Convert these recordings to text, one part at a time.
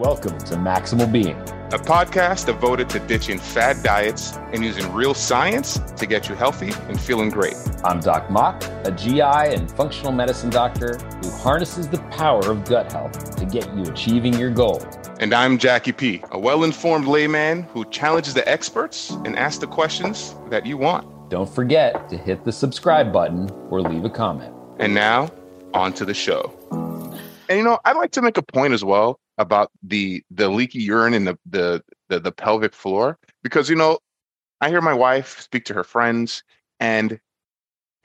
Welcome to Maximal Being, a podcast devoted to ditching fad diets and using real science to get you healthy and feeling great. I'm Doc Mok, a GI and functional medicine doctor who harnesses the power of gut health to get you achieving your goals. And I'm Jacky P, a well informed layman who challenges the experts and asks the questions that you want. Don't forget to hit the subscribe button or leave a comment. And now, on to the show. And you know, I'd like to make a point as well about the the leaky urine in the the the, the pelvic floor because you know I hear my wife speak to her friends and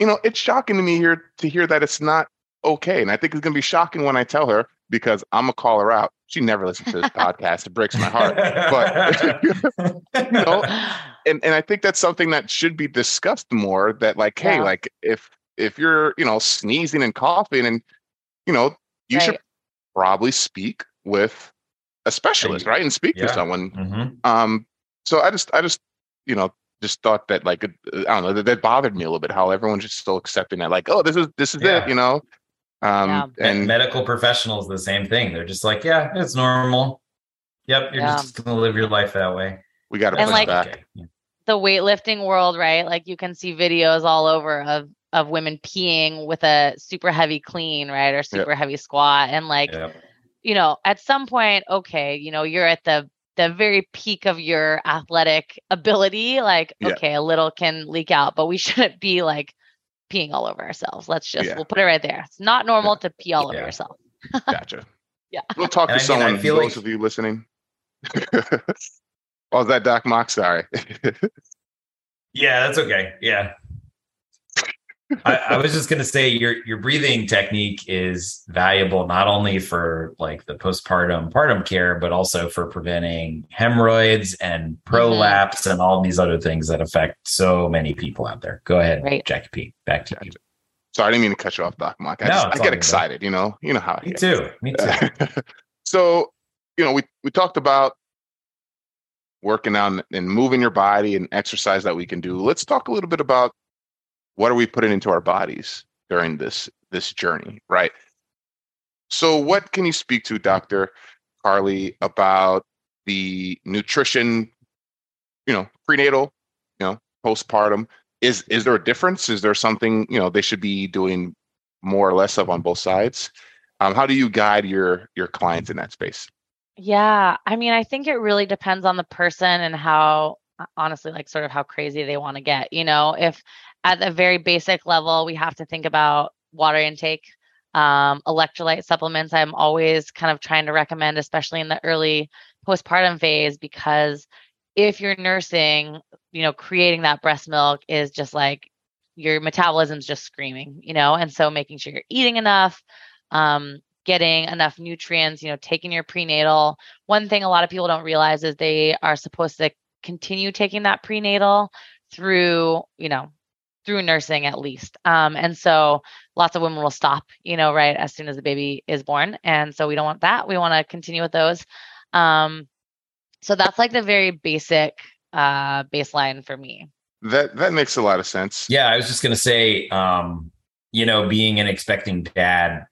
you know it's shocking to me here to hear that it's not okay and I think it's going to be shocking when I tell her because I'm gonna call her out. She never listens to this podcast. It breaks my heart. But you know, and, and I think that's something that should be discussed more. That like, hey, yeah. like if if you're, you know, sneezing and coughing and you know, you right. should probably speak with a specialist, right? And speak yeah. to someone. Mm-hmm. Um, so I just, I just, you know, just thought that like, uh, I don't know, that, that bothered me a little bit how everyone's just still accepting that, like, oh, this is, this is yeah. it, you know? Um, yeah. and medical professionals, the same thing. They're just like, yeah, it's normal. Yep. You're just going to live your life that way. We got to push like, back. The weightlifting world, right? Like you can see videos all over of of women peeing with a super heavy clean, right? Or super yep. heavy squat. And like, yep you know, at some point, okay, you know, you're at the the very peak of your athletic ability. Like, yeah. okay, a little can leak out, but we shouldn't be like peeing all over ourselves. Let's just yeah. we'll put it right there. It's not normal yeah. to pee all over yourself. gotcha. Yeah. We'll talk and to I someone, mean, those like... of you listening. oh, is that Doc Mok? Sorry. yeah, that's okay. Yeah. I, I, was just going to say your your breathing technique is valuable not only for like the postpartum partum care, but also for preventing hemorrhoids and prolapse mm-hmm. and all these other things that affect so many people out there. Go ahead, right. Jacky P. Back to you. Sorry, I didn't mean to cut you off, Doc Mok. I, no, just, I get excited, you know. You know how Me too. Me too. so, you know, we we talked about working on and moving your body and exercise that we can do. Let's talk a little bit about what are we putting into our bodies during this this journey right? So what can you speak to dr Karlie about the nutrition you know prenatal you know postpartum? Is is there a difference? Is there something you know they should be doing more or less of on both sides? Um, how do you guide your your clients in that space? Yeah i mean i think it really depends on the person and how honestly like sort of how crazy they want to get you know if at the very basic level, we have to think about water intake, um, electrolyte supplements. I'm always kind of trying to recommend, especially in the early postpartum phase, because if you're nursing, you know, creating that breast milk is just like your metabolism's just screaming, you know, and so making sure you're eating enough, um, getting enough nutrients, you know, taking your prenatal. One thing a lot of people don't realize is they are supposed to continue taking that prenatal through, you know, through nursing at least. Um, and so lots of women will stop, you know, right as soon as the baby is born. And so we don't want that. We want to continue with those. Um, so that's like the very basic uh, baseline for me. That that makes a lot of sense. Yeah, I was just gonna say, um, you know, being an expecting dad,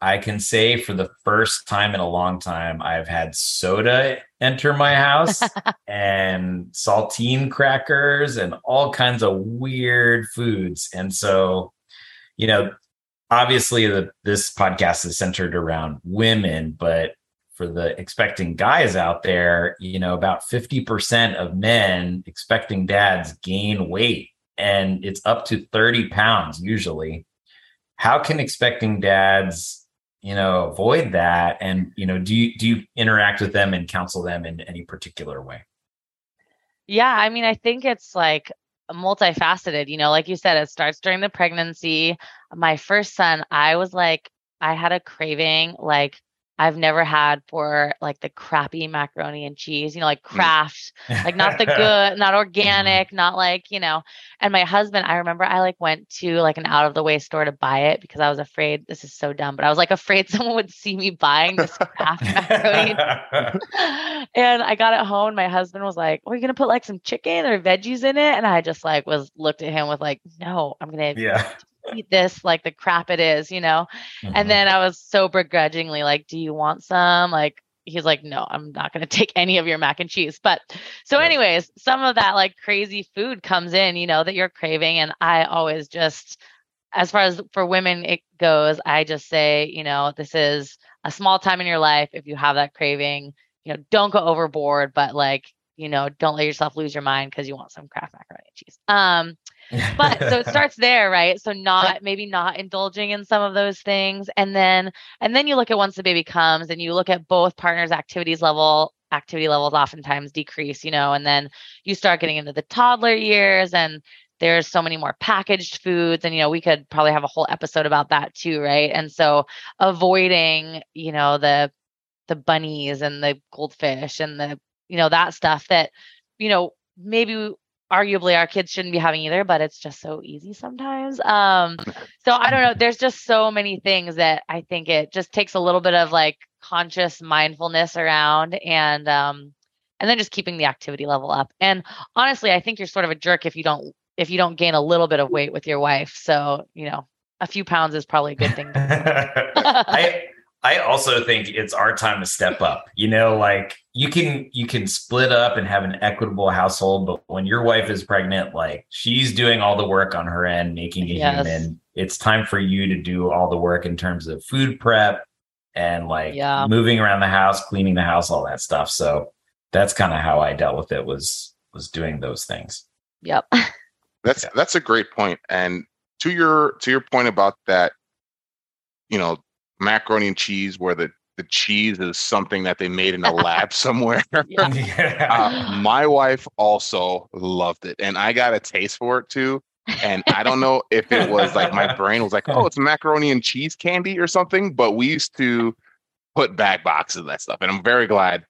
I can say for the first time in a long time, I've had soda enter my house and saltine crackers and all kinds of weird foods. And so, you know, obviously the, this podcast is centered around women, but for the expecting guys out there, you know, about 50% of men expecting dads gain weight and it's up to 30 pounds usually. How can expecting dads you know avoid that and you know do you do you interact with them and counsel them in any particular way? Yeah i mean i think it's like multifaceted you know like you said it starts during the pregnancy. My first son i was like i had a craving like I've never had for like the crappy macaroni and cheese, you know, like mm. Kraft, like not the good, not organic, not like, you know. And my husband, I remember I like went to like an out of the way store to buy it because I was afraid this is so dumb, but I was like afraid someone would see me buying this Kraft macaroni. and I got it home. and My husband was like, Are you gonna put like some chicken or veggies in it? And I just like was looked at him with like, No, I'm gonna yeah eat this like the crap it is, you know? Mm-hmm. And then I was so begrudgingly like, do you want some? Like, he's like, no, I'm not going to take any of your mac and cheese. But so, anyways, some of that like crazy food comes in, you know, that you're craving. And I always just, as far as for women it goes, I just say, you know, this is a small time in your life. If you have that craving, you know, don't go overboard, but like, you know, don't let yourself lose your mind because you want some Kraft macaroni and cheese. Um, but so it starts there right? So not maybe not indulging in some of those things and then and then you look at once the baby comes and you look at both partners activities level activity levels oftentimes decrease you know and then you start getting into the toddler years and there's so many more packaged foods and you know we could probably have a whole episode about that too right? And so avoiding you know the the bunnies and the goldfish and the you know that stuff that you know maybe arguably our kids shouldn't be having either but it's just so easy sometimes. Um so i don't know there's just so many things that i think it just takes a little bit of like conscious mindfulness around and um and then just keeping the activity level up. And honestly i think you're sort of a jerk if you don't if you don't gain a little bit of weight with your wife. So you know a few pounds is probably a good thing I I also think it's our time to step up. You know, like you can you can split up and have an equitable household, but when your wife is pregnant, like she's doing all the work on her end, making a Yes. human. It's time for you to do all the work in terms of food prep and like Yeah. moving around the house, cleaning the house, all that stuff. So that's kind of how I dealt with it was was doing those things. yep That's Yeah. that's a great point. And to your to your point about that, you know, macaroni and cheese, where the the cheese is something that they made in a lab somewhere. yeah yeah. Uh, my wife also loved it, and I got a taste for it too. And I don't know if it was like my brain was like, "Oh, it's macaroni and cheese candy or something," but we used to put back boxes of that stuff, and I'm very glad.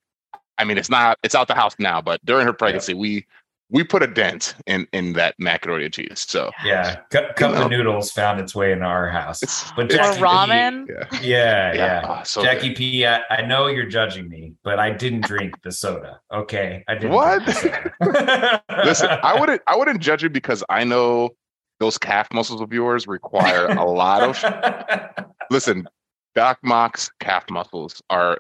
I mean, it's not it's out the house now, but during her pregnancy, we we put a dent in in that macaroni and cheese. So yeah. Cu- cup know. of noodles found its way into our house. It's- But or Jacky P- ramen yeah, Yeah, yeah. Ah, so Jacky good. P, I, I know you're judging me, but I didn't drink the soda. Okay, I didn't. What? drink the soda. Listen, I wouldn't I wouldn't judge you because I know those calf muscles of yours require a lot of listen, Doc Mok's calf muscles are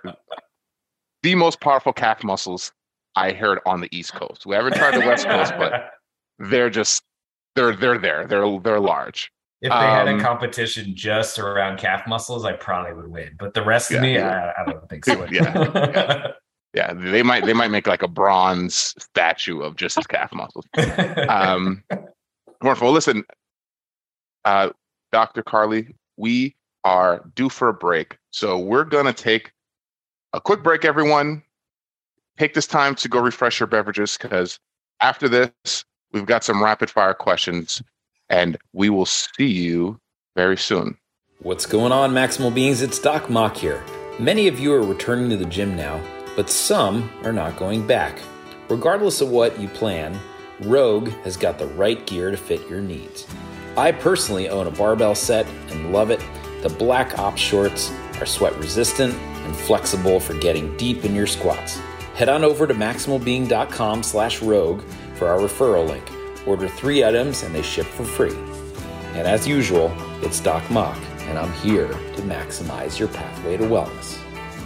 the most powerful calf muscles I heard on the East Coast. We haven't tried the West Coast, but they're just they're they're there. They're they're large. if they had um, a competition just around calf muscles, I probably would win. But the rest Yeah. of me, I, I don't think so. Yeah, Yeah, they might they might make like a bronze statue of just his calf muscles. Um, wonderful. Listen, uh, Dr. Karlie, we are due for a break. So we're going to take a quick break, everyone. Take this time to go refresh your beverages because after this, we've got some rapid fire questions and we will see you very soon. What's going on, Maximal Beings? It's Doc Mok here. Many of you are returning to the gym now, but some are not going back. Regardless of what you plan, Rogue has got the right gear to fit your needs. I personally own a barbell set and love it. The Black Ops shorts are sweat resistant and flexible for getting deep in your squats. Head on over to maximalbeing.com slash rogue for our referral link. Order three items and they ship for free. And as usual, it's Doc Mok, and I'm here to maximize your pathway to wellness.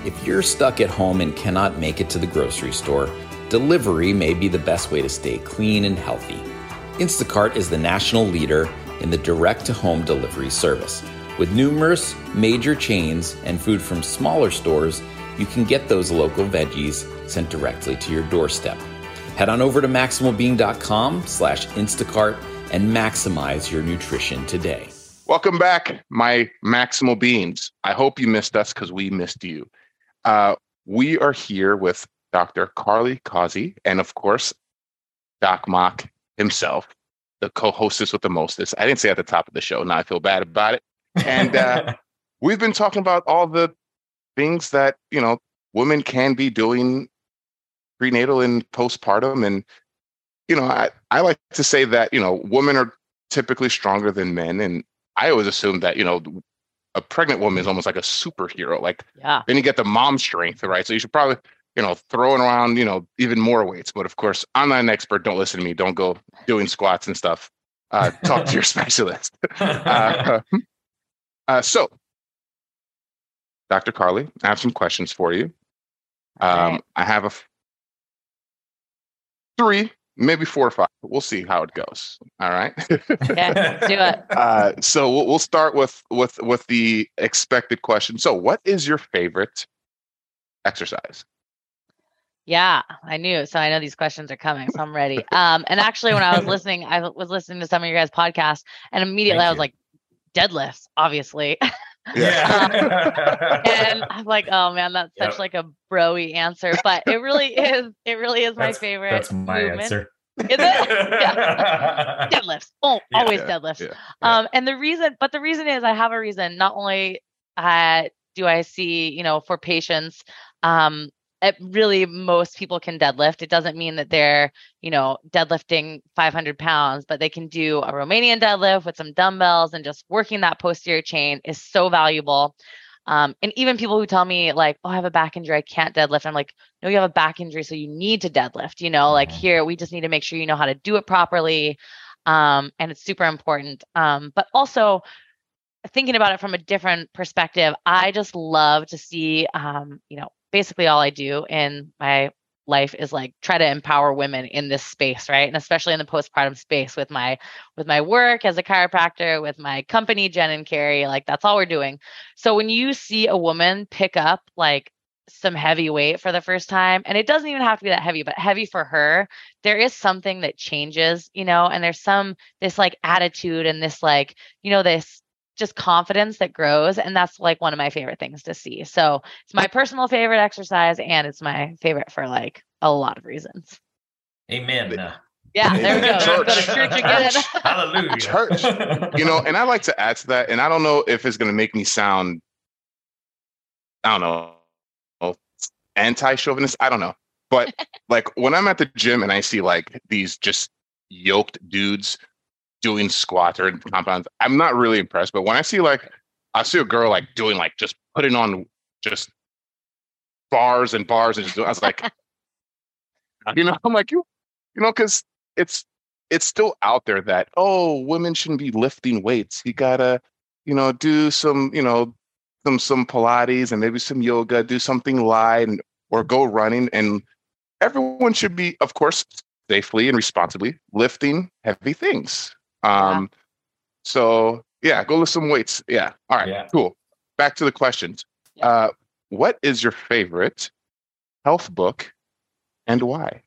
If you're stuck at home and cannot make it to the grocery store, delivery may be the best way to stay clean and healthy. Instacart is the national leader in the direct to home delivery service. With numerous major chains and food from smaller stores, you can get those local veggies sent directly to your doorstep. Head on over to maximalbeing.com slash Instacart and maximize your nutrition today. Welcome back, my Maximal Beans. I hope you missed us because we missed you. Uh, we are here with Dr. Karlie Causey and, of course, Doc Mok himself, the co-hostess with the mostest. I didn't say at the top of the show. Now I feel bad about it. And uh, we've been talking about all the things that you know women can be doing prenatal and postpartum, and you know I I like to say that you know women are typically stronger than men, and I always assume that you know a pregnant woman is almost like a superhero. Like yeah then you get the mom strength, right? So you should probably, you know, throwing around, you know, even more weights. But of course, I'm not an expert. Don't listen to me. Don't go doing squats and stuff. Uh, talk to your specialist. Uh, uh, so, Dr. Karlie, I have some questions for you. Um, right. I have a f- three, maybe four or five. We'll see how it goes. All right. Let's do it. uh, so we'll, we'll start with with with the expected question. So, what is your favorite exercise? Yeah, I knew. So I know these questions are coming, so I'm ready. Um, and actually, when I was listening, I was listening to some of your guys' podcasts, and immediately Thank I was you. like, deadlifts, obviously. Yeah. and I'm like, oh man, that's such like a broy answer, but it really is. It really is my That's- favorite. That's my movement. answer. Is it? Yeah. Deadlifts. Oh, Yeah, always yeah, deadlifts. Um, and the reason, but the reason is I have a reason. Not only uh, do I see, you know, for patients, um, it really most people can deadlift. It doesn't mean that they're, you know, deadlifting 500 pounds, but they can do a Romanian deadlift with some dumbbells and just working that posterior chain is so valuable. Um, and even people who tell me like, oh, I have a back injury, I can't deadlift. I'm like, no, you have a back injury, so you need to deadlift. You know, like here, we just need to make sure you know how to do it properly. Um, and it's super important. Um, but also thinking about it from a different perspective, I just love to see, um, you know, basically all I do in my life is like try to empower women in this space right? And especially in the postpartum space with my with my work as a chiropractor with my company jen and Keri like that's all we're doing. So when you see a woman pick up like some heavy weight for the first time and it doesn't even have to be that heavy but heavy for her there is something that changes you know and there's some this like attitude and this like you know this just confidence that grows and that's like one of my favorite things to see so it's my personal favorite exercise and it's my favorite for like a lot of reasons Amen. Uh, yeah there we go Let's go to Church. church again Hallelujah. Church. You know, and I like to add to that, and I don't know if it's going to make me sound, I don't know, anti-chauvinist. I don't know, but like when I'm at the gym and I see like these just yoked dudes doing squats or compounds, I'm not really impressed. But when I see like I see a girl like doing like just putting on just bars and bars and just doing, I was like, you know, I'm like you, you know, because it's it's still out there that oh women shouldn't be lifting weights you gotta you know do some you know some some pilates and maybe some yoga do something light and, or go running and everyone should be of course safely and responsibly lifting heavy things um so yeah go lift some weights yeah all right Yeah. cool back to the questions Yeah. uh what is your favorite health book and why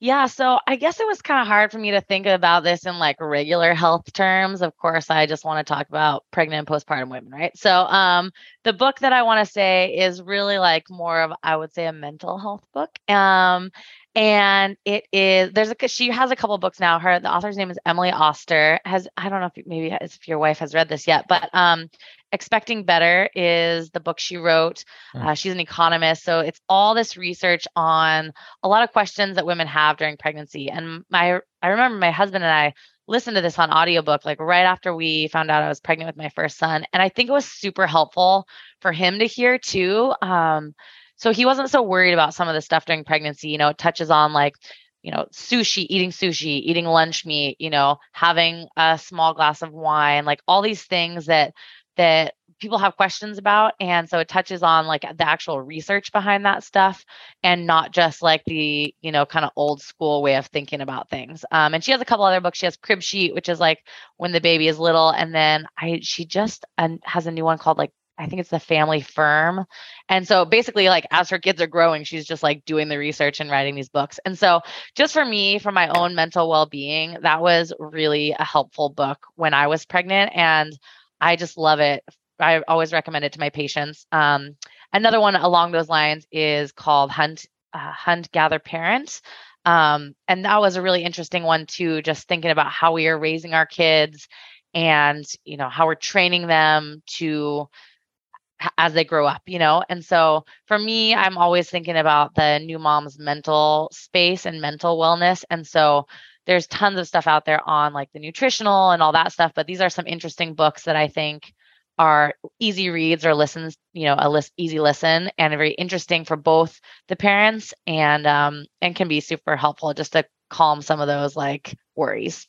Yeah, so I guess it was kind of hard for me to think about this in like regular health terms. Of course, I just want to talk about pregnant and postpartum women, right? So, um, the book that I want to say is really like more of, I would say, a mental health book. Um, and it is there's a she has a couple books now. Her the author's name is Emily Oster. Has I don't know if maybe if your wife has read this yet, but um, Expecting Better is the book she wrote. Hmm. Uh, she's an economist, so it's all this research on a lot of questions that women have during pregnancy. And my I remember my husband and I listened to this on audiobook like right after we found out I was pregnant with my first son. And I think it was super helpful for him to hear too. Um, so he wasn't so worried about some of the stuff during pregnancy. You know, it touches on like, you know, sushi, eating sushi, eating lunch meat, you know, having a small glass of wine, like all these things that that people have questions about and so it touches on like the actual research behind that stuff and not just like the you know kind of old school way of thinking about things um, and she has a couple other books she has crib sheet which is like when the baby is little and then i she just uh, has a new one called like i think it's the family firm and so basically like as her kids are growing she's just like doing the research and writing these books and so just for me for my own mental well-being that was really a helpful book when i was pregnant and i just love it I always recommend it to my patients. Um, another one along those lines is called Hunt uh, Hunt Gather Parent. Um, and that was a really interesting one too, just thinking about how we are raising our kids and you know how we're training them to as they grow up, you know. And so for me, I'm always thinking about the new mom's mental space and mental wellness. And so there's tons of stuff out there on like the nutritional and all that stuff, but these are some interesting books that I think are easy reads or listens, you know, a list easy listen and very interesting for both the parents and um and can be super helpful just to calm some of those like worries.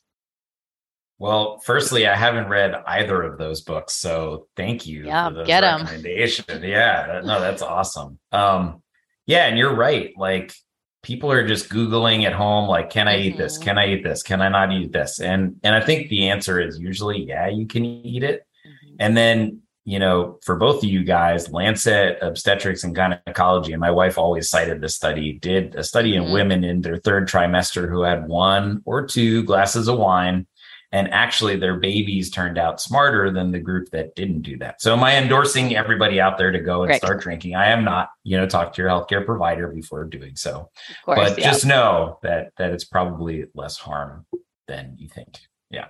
Well, firstly, I haven't read either of those books, so thank you Yeah, for those get recommendation. Yeah, that- no, that's awesome. Um, Yeah, and you're right. Like people are just googling at home like can i eat this can i eat this can i not eat this and and i think the answer is usually yeah you can eat it Mhm. and then you know for both of you guys lancet obstetrics and gynecology and my wife always cited this study did a study in Mhm. women in their third trimester who had one or two glasses of wine and actually their babies turned out smarter than the group that didn't do that so am i endorsing everybody out there to go and Right. start drinking i am not you know talk to your healthcare provider before doing so course, but yeah. just know that that it's probably less harm than you think Yeah.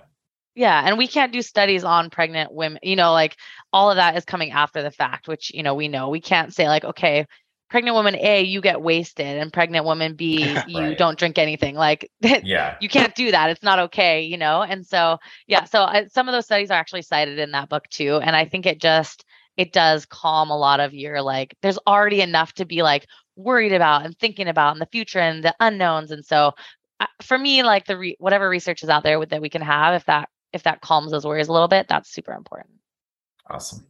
Yeah, and we can't do studies on pregnant women. You know, like all of that is coming after the fact, which you know we know. We can't say like, okay, pregnant woman A, you get wasted, and pregnant woman B, you Right. don't drink anything. Like yeah you can't do that. It's not okay, you know. And so yeah, so uh, some of those studies are actually cited in that book too, and I think it just it does calm a lot of your like. There's already enough to be like worried about and thinking about in the future and the unknowns, and so uh, for me, like the re- whatever research is out there with, that we can have, if that if that calms those worries a little bit, that's super important. awesome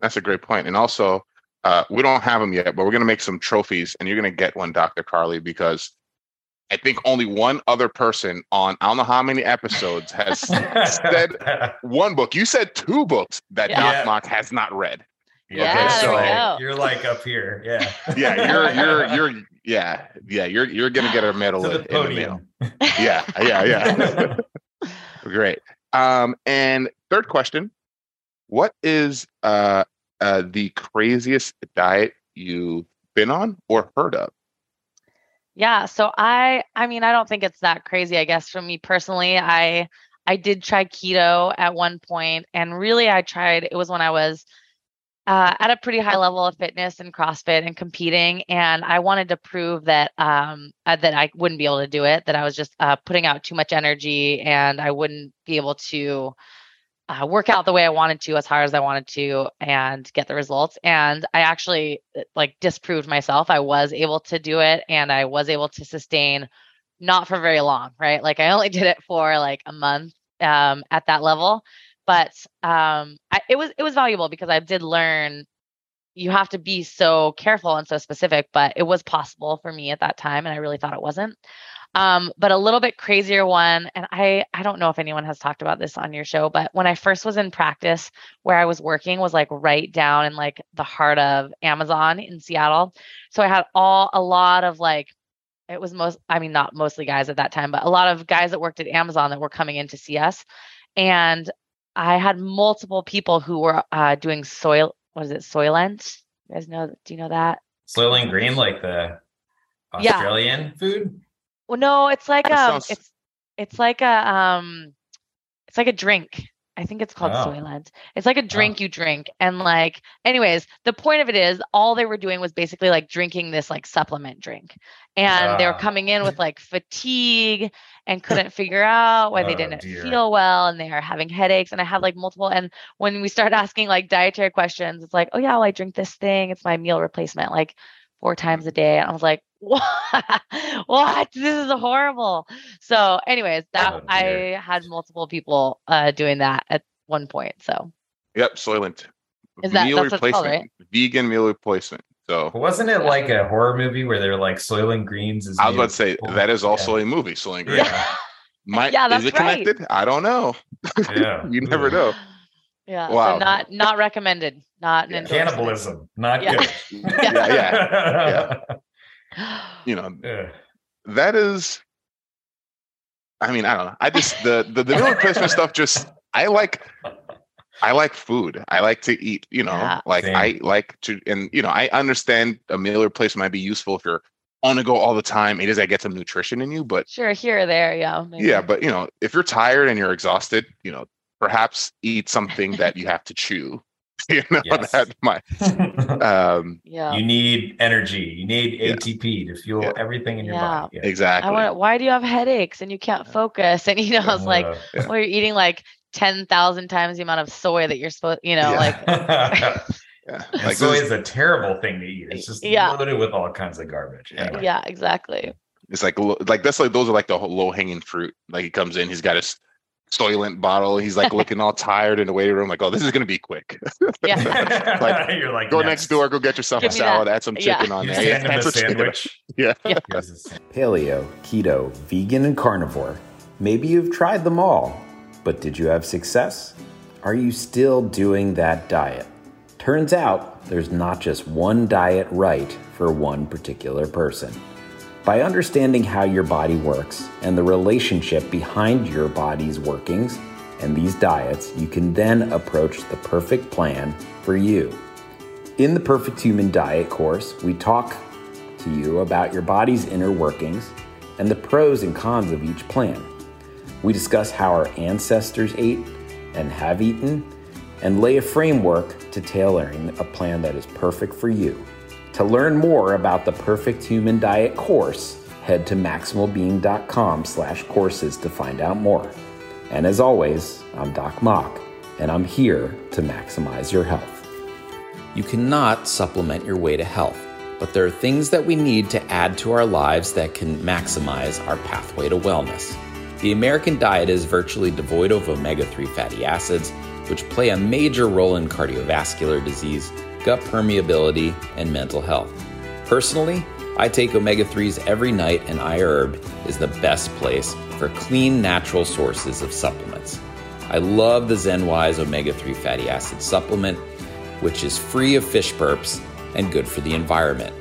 That's a great point. And also, uh, we don't have them yet, but we're going to make some trophies, and you're going to get one, Dr. Karlie, because I think only one other person on I don't know how many episodes has said one book. You said two books that Yeah. Doc Yeah. Mok has not read. Yeah, there we go. you're like up here yeah Yeah, you're you're you're yeah yeah you're you're going to get a medal to in, the in the mail. podium Yeah, yeah, yeah. Great. Um, and third question: What is uh, uh, the craziest diet you've been on or heard of? Yeah, so I I mean I don't think it's that crazy I guess for me personally. I I did try keto at one point and really I tried it was when I was uh, at a pretty high level of fitness and CrossFit and competing and I wanted to prove that um uh, that I wouldn't be able to do it, that I was just uh, putting out too much energy and I wouldn't be able to uh, work out the way I wanted to, as hard as I wanted to, and get the results. And I actually uh, like disproved myself. I was able to do it, and I was able to sustain, not for very long, right? Like I only did it for like a month um, at that level, but um, I, it was it was valuable because I did learn. You have to be so careful and so specific, but it was possible for me at that time, and I really thought it wasn't. Um, but a little bit crazier one, and I I don't know if anyone has talked about this on your show, but when I first was in practice, where I was working was like right down in like the heart of Amazon in Seattle. So I had all a lot of like it was most I mean not mostly guys at that time, but a lot of guys that worked at Amazon that were coming in to see us. And I had multiple people who were uh, doing soil what is it, Soylent? You guys know do you know that? Soylent Green, like the Yeah. Australian food. Well, no, it's like That um, sounds- it's it's like a um, it's like a drink. I think it's called Oh. Soylent. It's like a drink you drink, and like, anyways, the point of it is, all they were doing was basically like drinking this like supplement drink, and they were Ah. coming in with like fatigue and couldn't figure out why they Oh, didn't dear. feel well, and they are having headaches, and I had like multiple. And when we started asking like dietary questions, it's like, oh yeah, well, I drink this thing. It's my meal replacement, like four times a day. And I was like, what? what? This is horrible. So, anyways, that Oh, I had multiple people uh, doing that at one point. So, Yep, Soylent. Is that- meal that's what it's called, replacement? Vegan meal replacement. So Wasn't it like a horror movie where they're like Soylent Greens is I was about to say people? that is also Yeah. a movie. Soylent Green. Yeah. Might, Yeah, is that's it right. connected? I don't know. yeah. You never know. Yeah, Wow. so not not recommended. Not an Yeah. Cannibalism, not Yeah. good. Yeah, yeah. You know, Ugh. that is i mean i don't know i just the the, the meal replacement stuff just i like i like food i like to eat you know Yeah. like Same. i like to and you know i understand a meal replacement might be useful if you're on the go all the time it is i get some nutrition in you but Sure, here or there, yeah. maybe. yeah but you know if you're tired and you're exhausted you know perhaps eat something that you have to chew you know Yes. that might um yeah. you need energy. You need Yeah. ATP to fuel Yeah. everything in your Yeah. body. exactly I want. Why do you have headaches and you can't focus? And you know, it's like, Uh, well, you're eating like ten thousand times the amount of soy that you're supposed. You know, Yeah. like yeah like soy is a terrible thing to eat. It's just Yeah. loaded with all kinds of garbage. Yeah. Anyway. yeah, exactly. It's like like that's like those are like the low hanging fruit. Like he comes in, he's got his Soylent bottle. He's like looking all tired in the waiting room, like, oh, this is gonna be quick. Yeah. Like, You're like Go next door, go get yourself a Give that. salad, add some Yeah. chicken on there. send him add a some chicken. sandwich. Yeah. Here's a sandwich. Paleo, keto, vegan, and carnivore. Maybe you've tried them all, but did you have success? Are you still doing that diet? Turns out there's not just one diet right for one particular person. By understanding how your body works and the relationship behind your body's workings and these diets, you can then approach the perfect plan for you. In the Perfect Human Diet course, we talk to you about your body's inner workings and the pros and cons of each plan. We discuss how our ancestors ate and have eaten and lay a framework to tailoring a plan that is perfect for you. To learn more about the Perfect Human Diet course, head to maximalbeing.com slash courses to find out more. And as always, I'm Doc Mok, and I'm here to maximize your health. You cannot supplement your way to health, but there are things that we need to add to our lives that can maximize our pathway to wellness. The American diet is virtually devoid of omega 3 fatty acids, which play a major role in cardiovascular disease, gut permeability, and mental health. Personally, I take omega 3s every night, and iHerb is the best place for clean, natural sources of supplements. I love the ZenWise omega 3 fatty acid supplement, which is free of fish burps and good for the environment.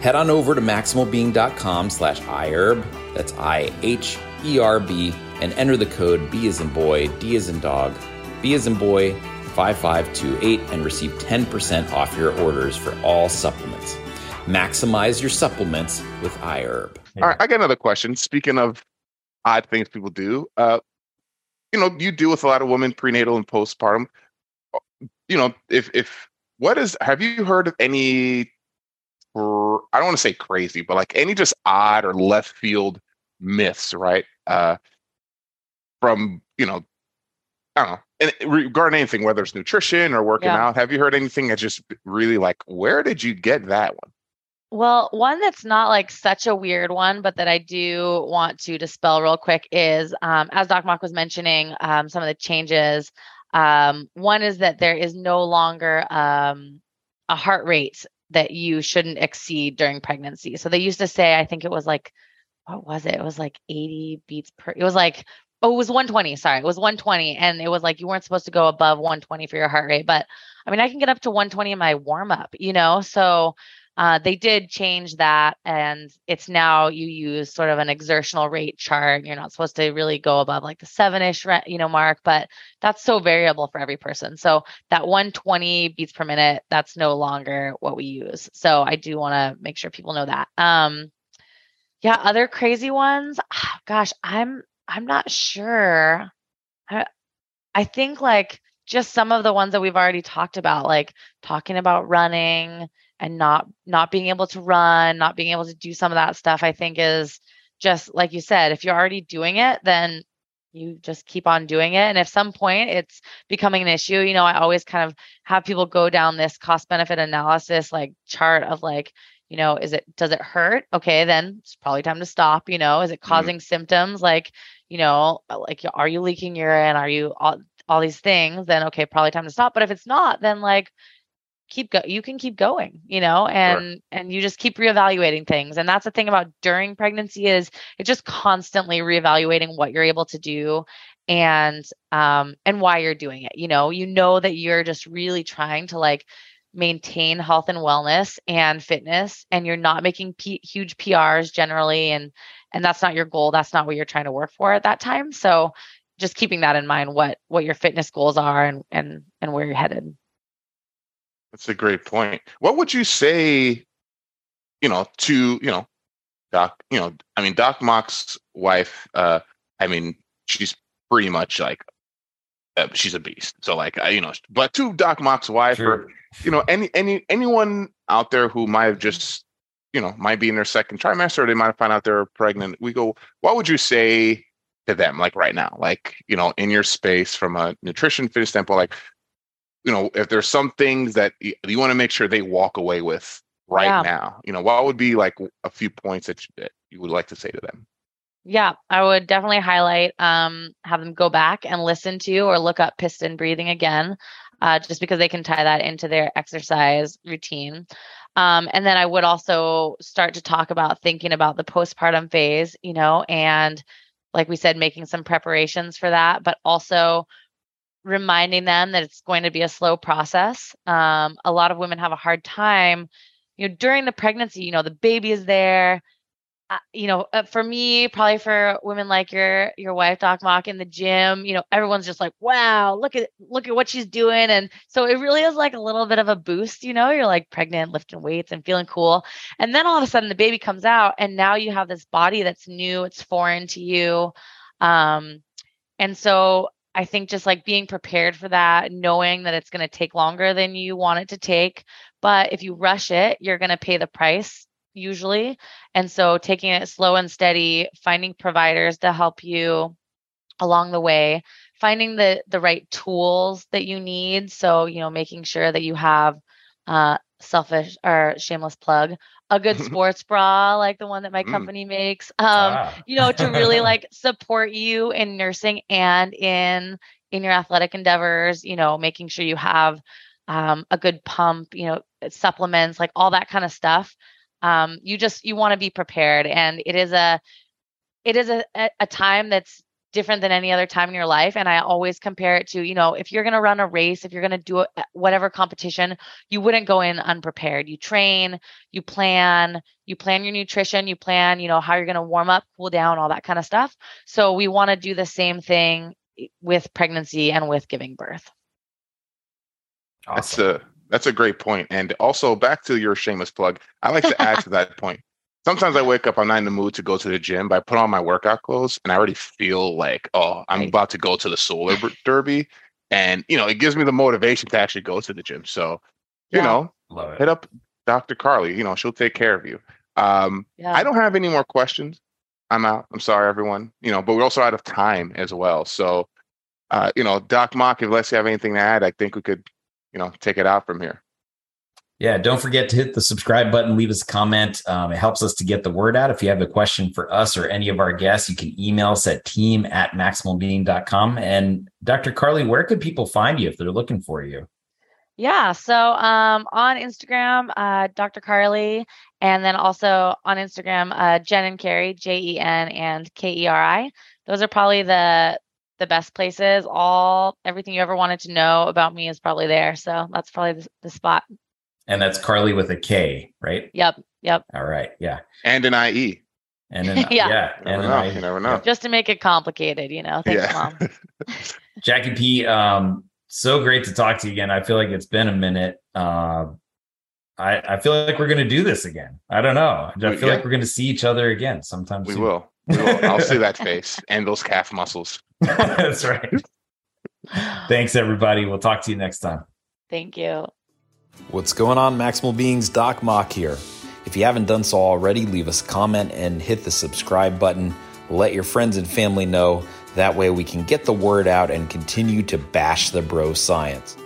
Head on over to maximalbeing.com slash iHerb, that's I-H-E-R-B, and enter the code B as in boy, D as in dog, B as in boy, 5528 and receive 10% off your orders for all supplements. Maximize your supplements with iHerb. All right, I got another question. Speaking of odd things people do, uh, you know, you deal with a lot of women prenatal and postpartum. You know, if if what is have you heard of any I don't want to say crazy, but like any just odd or left field myths, right? Uh from, you know, I don't know. And regarding anything, whether it's nutrition or working Yeah. out, have you heard anything that just really like, where did you get that one? Well, one that's not like such a weird one, but that I do want to dispel real quick is, um, as Doc Mok was mentioning, um, some of the changes. Um, one is that there is no longer um, a heart rate that you shouldn't exceed during pregnancy. So they used to say, I think it was like, what was it? It was like 80 beats per. It was like, oh, it was 120. Sorry, it was 120, and it was like you weren't supposed to go above 120 for your heart rate. But I mean, I can get up to 120 in my warm up, you know. So uh, they did change that, and it's now you use sort of an exertional rate chart. You're not supposed to really go above like the seven-ish, you know, mark, but that's so variable for every person. So that 120 beats per minute, that's no longer what we use. So I do want to make sure people know that. Um, yeah, other crazy ones. Gosh, I'm I'm not sure. I I think like just some of the ones that we've already talked about, like talking about running and not not being able to run, not being able to do some of that stuff, I think is just like you said, if you're already doing it, then you just keep on doing it. And if some point it's becoming an issue, you know, I always kind of have people go down this cost benefit analysis like chart of like, you know, is it does it hurt? Okay, then it's probably time to stop, you know. Is it mm-hmm. causing symptoms like, you know, like are you leaking urine? Are you all, all these things? Then okay, probably time to stop. But if it's not, then like keep go you can keep going you know and and you just keep reevaluating things and that's the thing about during pregnancy is it's just constantly reevaluating what you're able to do and um and why you're doing it you know you know that you're just really trying to like maintain health and wellness and fitness and you're not making P- huge PRs generally and and that's not your goal that's not what you're trying to work for at that time so just keeping that in mind what what your fitness goals are and and and where you're headed That's a great point. What would you say, you know, to, you know, Doc, you know, I mean, Doc Mok's wife, uh, I mean, she's pretty much like, uh, she's a beast. So like, I, you know, but to Doc Mok's wife Sure. or, you know, any, any, anyone out there who might have just, you know, might be in their second trimester, or they might find out they're pregnant. We go, what would you say to them, like right now, like, you know, in your space from a nutrition fitness standpoint, like, you know, if there's some things that y- you want to make sure they walk away with right Yeah. now, you know, what would be like a few points that you, that you would like to say to them? Yeah, I would definitely highlight um, have them go back and listen to or look up piston breathing again, uh, just because they can tie that into their exercise routine. Um, and then I would also start to talk about thinking about the postpartum phase, you know, and like we said, making some preparations for that, but also reminding them that it's going to be a slow process. Um, a lot of women have a hard time, you know, during the pregnancy, you know, the baby is there uh, you know, uh, for me, probably for women like your your wife, Doc Mok, in the gym, you know, everyone's just like, "Wow, look at look at what she's doing," and so it really is like a little bit of a boost. You know, you're like pregnant, lifting weights, and feeling cool, and then all of a sudden the baby comes out, and now you have this body that's new, it's foreign to you, um, and so I think just like being prepared for that, knowing that it's going to take longer than you want it to take, but if you rush it, you're going to pay the price usually. And so taking it slow and steady, finding providers to help you along the way, finding the the right tools that you need. So, you know, making sure that you have uh selfish or shameless plug a good sports bra like the one that my mm. company makes um ah. you know to really like support you in nursing and in in your athletic endeavors you know making sure you have um, a good pump you know supplements like all that kind of stuff um, you just you want to be prepared and it is a it is a, a time that's different than any other time in your life and i always compare it to you know if you're going to run a race if you're going to do a, whatever competition you wouldn't go in unprepared. You train you plan you plan your nutrition you plan you know how you're going to warm up cool down all that kind of stuff. So we want to do the same thing with pregnancy and with giving birth. Awesome. that's a that's a great point. And also back to your shameless plug, I like to add to that point. Sometimes I wake up, I'm not in the mood to go to the gym, but I put on my workout clothes and I already feel like, oh, I'm right. about to go to the solar derby. And you know, it gives me the motivation to actually go to the gym. So, you yeah. know, hit up Dr. Karlie. You know, she'll take care of you. Um, yeah. I don't have any more questions. I'm out. I'm sorry, everyone. You know, but we're also out of time as well. So, uh, you know, Doc Mok, if let's have anything to add, I think we could you know take it out from here yeah don't forget to hit the subscribe button leave us a comment um, it helps us to get the word out if you have a question for us or any of our guests you can email us at team at maximalbeing.com and dr Karlie where could people find you if they're looking for you yeah. So um, on Instagram, uh, Dr. Karlie, and then also on Instagram, uh, Jen and Keri, J E N and K E R I. Those are probably the the best places. All everything you ever wanted to know about me is probably there. So that's probably the, the spot. And that's Karlie with a K, right? Yep. Yep. All right. Yeah. And an IE. And an, yeah. yeah. And an IE. You never know. Just to make it complicated, you know. Thanks, yeah. mom. Jacky P, um, so great to talk to you again. I feel like it's been a minute. Uh, I, I feel like we're going to do this again. I don't know. I feel yeah. like we're going to see each other again sometime we soon. will. We will. I'll see that face and those calf muscles. That's right. Thanks, everybody. We'll talk to you next time. Thank you. What's going on, Maximal Beings? Doc Mok here. If you haven't done so already, leave us a comment and hit the subscribe button. Let your friends and family know. That way, we can get the word out and continue to bash the bro science.